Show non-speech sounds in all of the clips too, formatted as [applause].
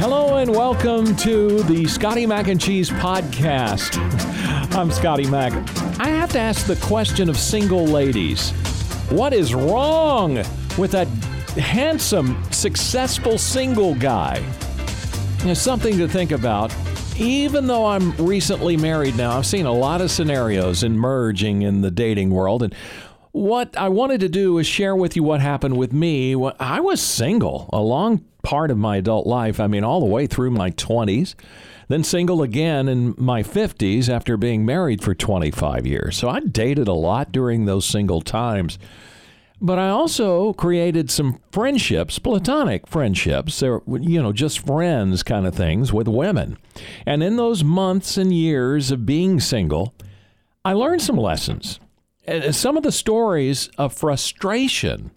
Hello and welcome to the Scotty Mac and Cheese podcast. [laughs] I'm Scotty Mac. I have to ask the question of single ladies. What is wrong with that handsome, successful single guy? There's something to think about. Even though I'm recently married now, I've seen a lot of scenarios emerging in the dating world and what I wanted to do is share with you what happened with me. I was single a long part of my adult life. I mean, all the way through my 20s, then single again in my 50s after being married for 25 years. So I dated a lot during those single times. But I also created some friendships, platonic friendships, or, you know, just friends kind of things with women. And in those months and years of being single, I learned some lessons some of the stories of frustration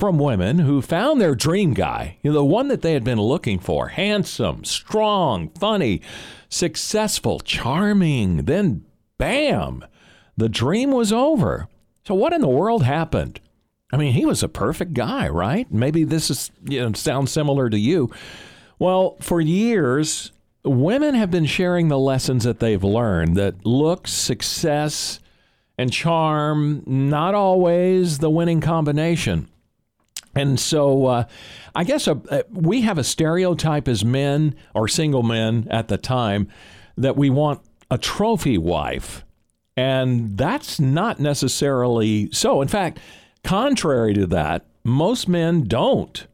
from women who found their dream guy, you know, the one that they had been looking for handsome, strong, funny, successful, charming. Then, bam, the dream was over. So, what in the world happened? I mean, he was a perfect guy, right? Maybe this is, you know, sounds similar to you. Well, for years, women have been sharing the lessons that they've learned that looks, success, and charm, not always the winning combination. And so uh, I guess a, a, we have a stereotype as men or single men at the time that we want a trophy wife. And that's not necessarily so. In fact, contrary to that, most men don't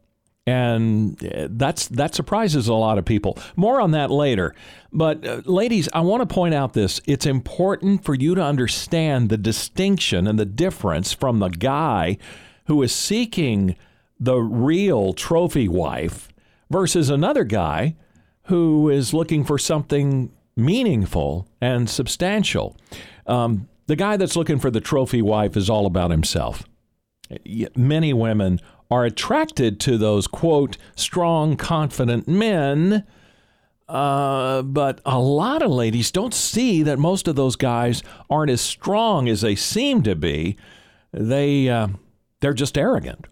and uh, that's that surprises a lot of people. More on that later. But uh, ladies, I want to point out this: it's important for you to understand the distinction and the difference from the guy who is seeking the real trophy wife versus another guy who is looking for something meaningful and substantial. Um, the guy that's looking for the trophy wife is all about himself. Many women are attracted to those, quote, strong, confident men. Uh, but a lot of ladies don't see that most of those guys aren't as strong as they seem to be. They, uh, they're just arrogant.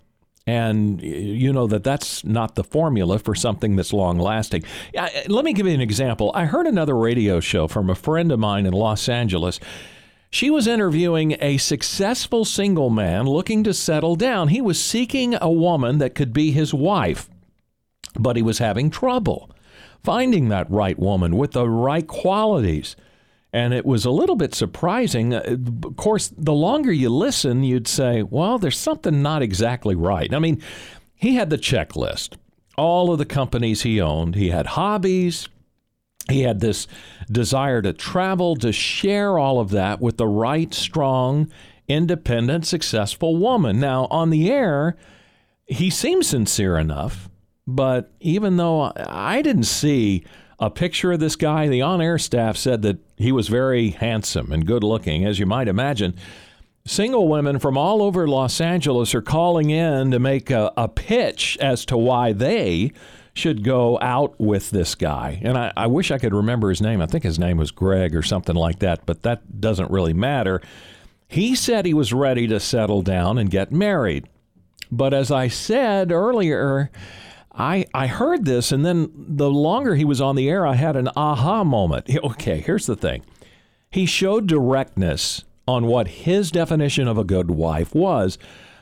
And you know that that's not the formula for something that's long lasting. Uh, let me give you an example. I heard another radio show from a friend of mine in Los Angeles she was interviewing a successful single man looking to settle down. He was seeking a woman that could be his wife, but he was having trouble finding that right woman with the right qualities. And it was a little bit surprising. Uh, of course, the longer you listen, you'd say, well, there's something not exactly right. I mean, he had the checklist, all of the companies he owned, he had hobbies, he had this desire to travel, to share all of that with the right, strong, independent, successful woman. Now, on the air, he seemed sincere enough, but even though I didn't see a picture of this guy, the on air staff said that he was very handsome and good looking, as you might imagine. Single women from all over Los Angeles are calling in to make a, a pitch as to why they should go out with this guy. And I, I wish I could remember his name. I think his name was Greg or something like that, but that doesn't really matter. He said he was ready to settle down and get married. But as I said earlier, I, I heard this, and then the longer he was on the air, I had an aha moment. Okay, here's the thing he showed directness on what his definition of a good wife was,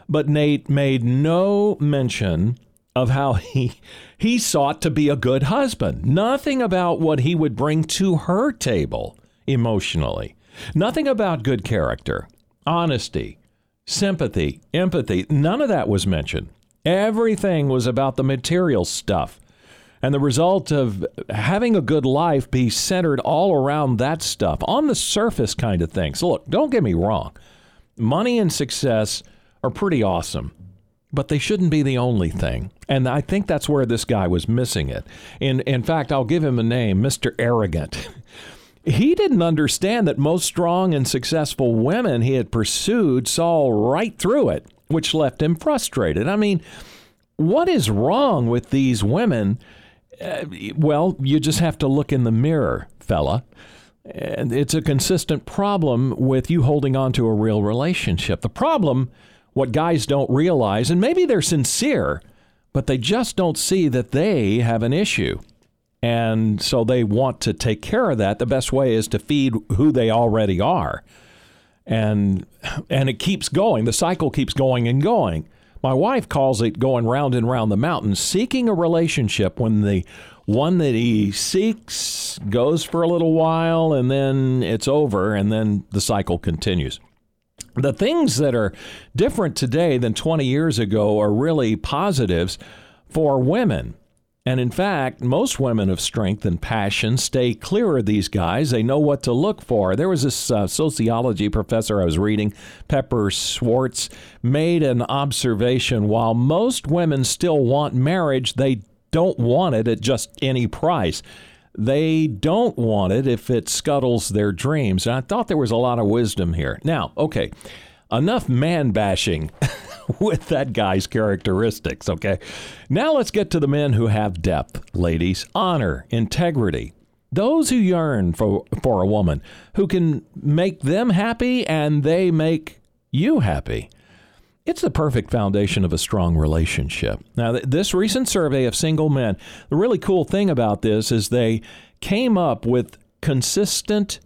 but Nate made no mention of how he he sought to be a good husband. Nothing about what he would bring to her table emotionally. Nothing about good character, honesty, sympathy, empathy. None of that was mentioned. Everything was about the material stuff. And the result of having a good life be centered all around that stuff, on the surface kind of things. Look, don't get me wrong. Money and success are pretty awesome. but they shouldn't be the only thing. And I think that's where this guy was missing it. In in fact, I'll give him a name, Mr. Arrogant. [laughs] he didn't understand that most strong and successful women he had pursued saw right through it, which left him frustrated. I mean, what is wrong with these women? Uh, well, you just have to look in the mirror, fella. And it's a consistent problem with you holding on to a real relationship. The problem, what guys don't realize, and maybe they're sincere, but they just don't see that they have an issue. And so they want to take care of that. The best way is to feed who they already are. And and it keeps going. The cycle keeps going and going. My wife calls it going round and round the mountain, seeking a relationship when the one that he seeks goes for a little while and then it's over and then the cycle continues. The things that are different today than 20 years ago are really positives for women. And in fact, most women of strength and passion stay clear of these guys. They know what to look for. There was this uh, sociology professor I was reading, Pepper Schwartz, made an observation. While most women still want marriage, they don't want it at just any price. They don't want it if it scuttles their dreams. And I thought there was a lot of wisdom here. Now, okay, enough man bashing. [laughs] with that guy's characteristics, okay? Now let's get to the men who have depth, ladies. Honor, integrity. Those who yearn for, for a woman who can make them happy and they make you happy. It's the perfect foundation of a strong relationship. Now, this recent survey of single men, the really cool thing about this is they came up with consistent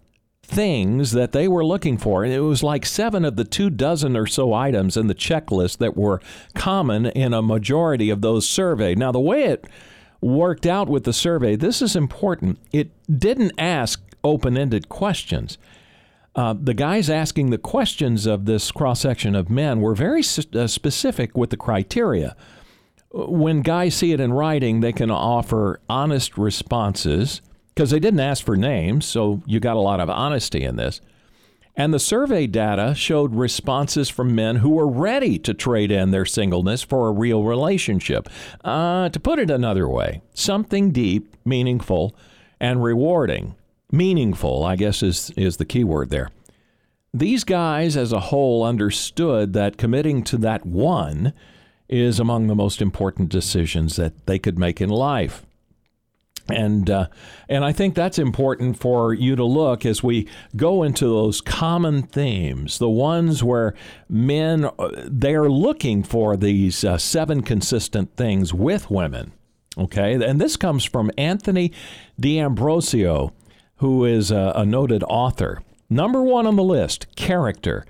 things that they were looking for. And it was like seven of the two dozen or so items in the checklist that were common in a majority of those surveyed. Now, the way it worked out with the survey, this is important. It didn't ask open ended questions. Uh, the guys asking the questions of this cross section of men were very uh, specific with the criteria. When guys see it in writing, they can offer honest responses because they didn't ask for names, so you got a lot of honesty in this. And the survey data showed responses from men who were ready to trade in their singleness for a real relationship. Uh, to put it another way, something deep, meaningful, and rewarding. Meaningful, I guess, is, is the key word there. These guys as a whole understood that committing to that one is among the most important decisions that they could make in life. And uh, and I think that's important for you to look as we go into those common themes, the ones where men uh, they are looking for these uh, seven consistent things with women. Okay, and this comes from Anthony D'Ambrosio, who is a, a noted author. Number one on the list: character.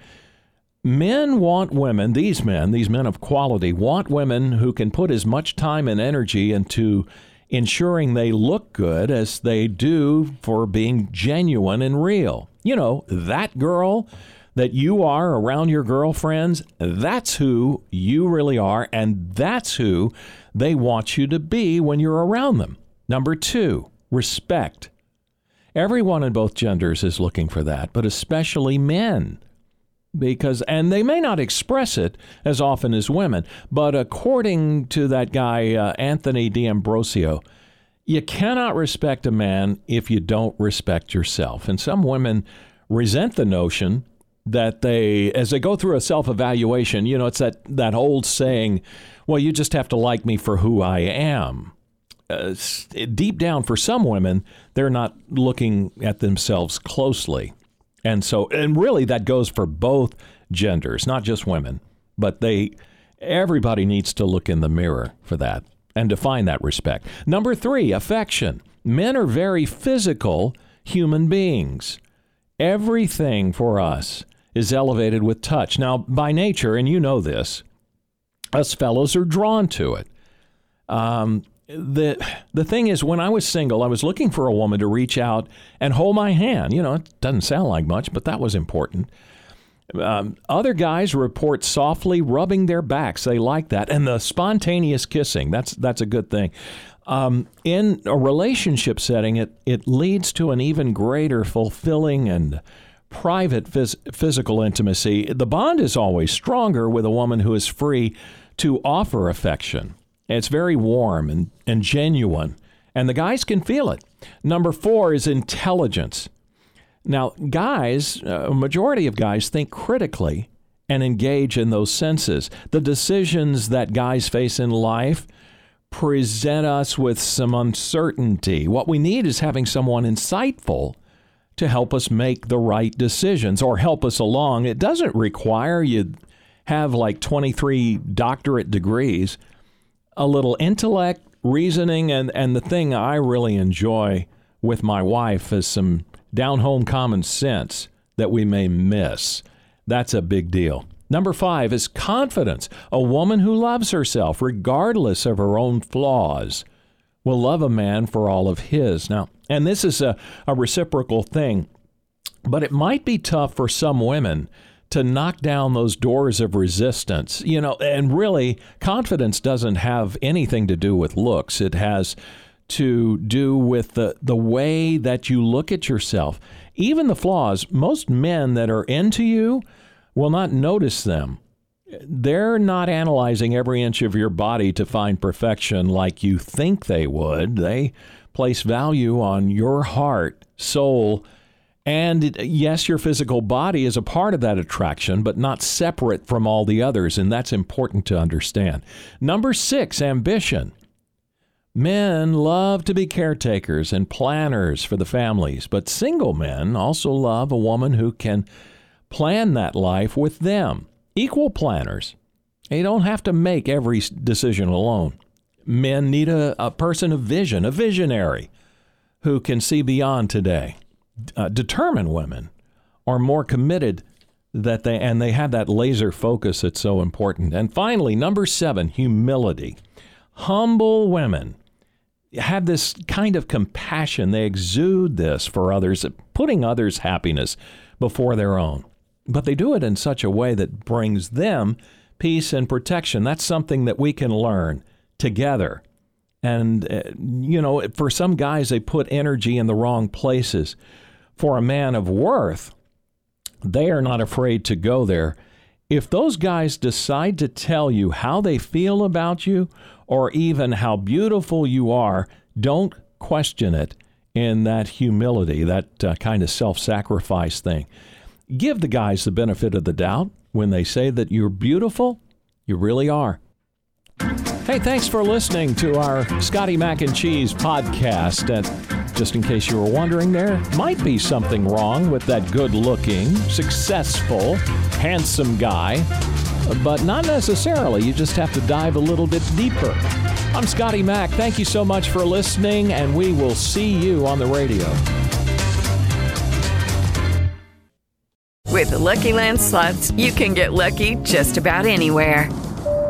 Men want women, these men, these men of quality, want women who can put as much time and energy into ensuring they look good as they do for being genuine and real. You know, that girl that you are around your girlfriends, that's who you really are, and that's who they want you to be when you're around them. Number two, respect. Everyone in both genders is looking for that, but especially men because and they may not express it as often as women but according to that guy uh, anthony d'ambrosio you cannot respect a man if you don't respect yourself. And some women resent the notion that they as they go through a self-evaluation you know it's that that old saying well you just have to like me for who i am. Uh, deep down for some women they're not looking at themselves closely and so, and really that goes for both genders, not just women, but they, everybody needs to look in the mirror for that and define that respect. Number three, affection. Men are very physical human beings. Everything for us is elevated with touch. Now, by nature, and you know this, us fellows are drawn to it. Um, the the thing is when I was single, I was looking for a woman to reach out and hold my hand. You know, it doesn't sound like much, but that was important. Um, other guys report softly rubbing their backs. They like that, and the spontaneous kissing. That's that's a good thing. Um, in a relationship setting, it it leads to an even greater fulfilling and private phys- physical intimacy. The bond is always stronger with a woman who is free to offer affection. It's very warm and, and genuine, and the guys can feel it. Number four is intelligence. Now, guys, uh, a majority of guys think critically and engage in those senses. The decisions that guys face in life present us with some uncertainty. What we need is having someone insightful to help us make the right decisions or help us along. It doesn't require you have like 23 doctorate degrees. A little intellect, reasoning, and, and the thing I really enjoy with my wife is some down home common sense that we may miss. That's a big deal. Number five is confidence. A woman who loves herself, regardless of her own flaws, will love a man for all of his. Now, and this is a, a reciprocal thing, but it might be tough for some women to knock down those doors of resistance. You know, and really, confidence doesn't have anything to do with looks. It has to do with the, the way that you look at yourself. Even the flaws, most men that are into you will not notice them. They're not analyzing every inch of your body to find perfection like you think they would. They place value on your heart, soul, and yes, your physical body is a part of that attraction, but not separate from all the others, and that's important to understand. Number six, ambition. Men love to be caretakers and planners for the families, but single men also love a woman who can plan that life with them. Equal planners. They don't have to make every decision alone. Men need a, a person of vision, a visionary who can see beyond today. Uh, determined women are more committed that they and they have that laser focus that's so important. And finally, number 7, humility. Humble women have this kind of compassion. They exude this for others, putting others' happiness before their own. But they do it in such a way that brings them peace and protection. That's something that we can learn together. And, uh, you know, for some guys, they put energy in the wrong places. For a man of worth, they are not afraid to go there. If those guys decide to tell you how they feel about you or even how beautiful you are, don't question it in that humility, that uh, kind of self sacrifice thing. Give the guys the benefit of the doubt. When they say that you're beautiful, you really are. Hey, thanks for listening to our Scotty Mac and Cheese podcast. And just in case you were wondering, there might be something wrong with that good looking, successful, handsome guy but not necessarily. You just have to dive a little bit deeper. I'm Scotty Mac. Thank you so much for listening, and we will see you on the radio. With the Lucky Land slots, you can get lucky just about anywhere.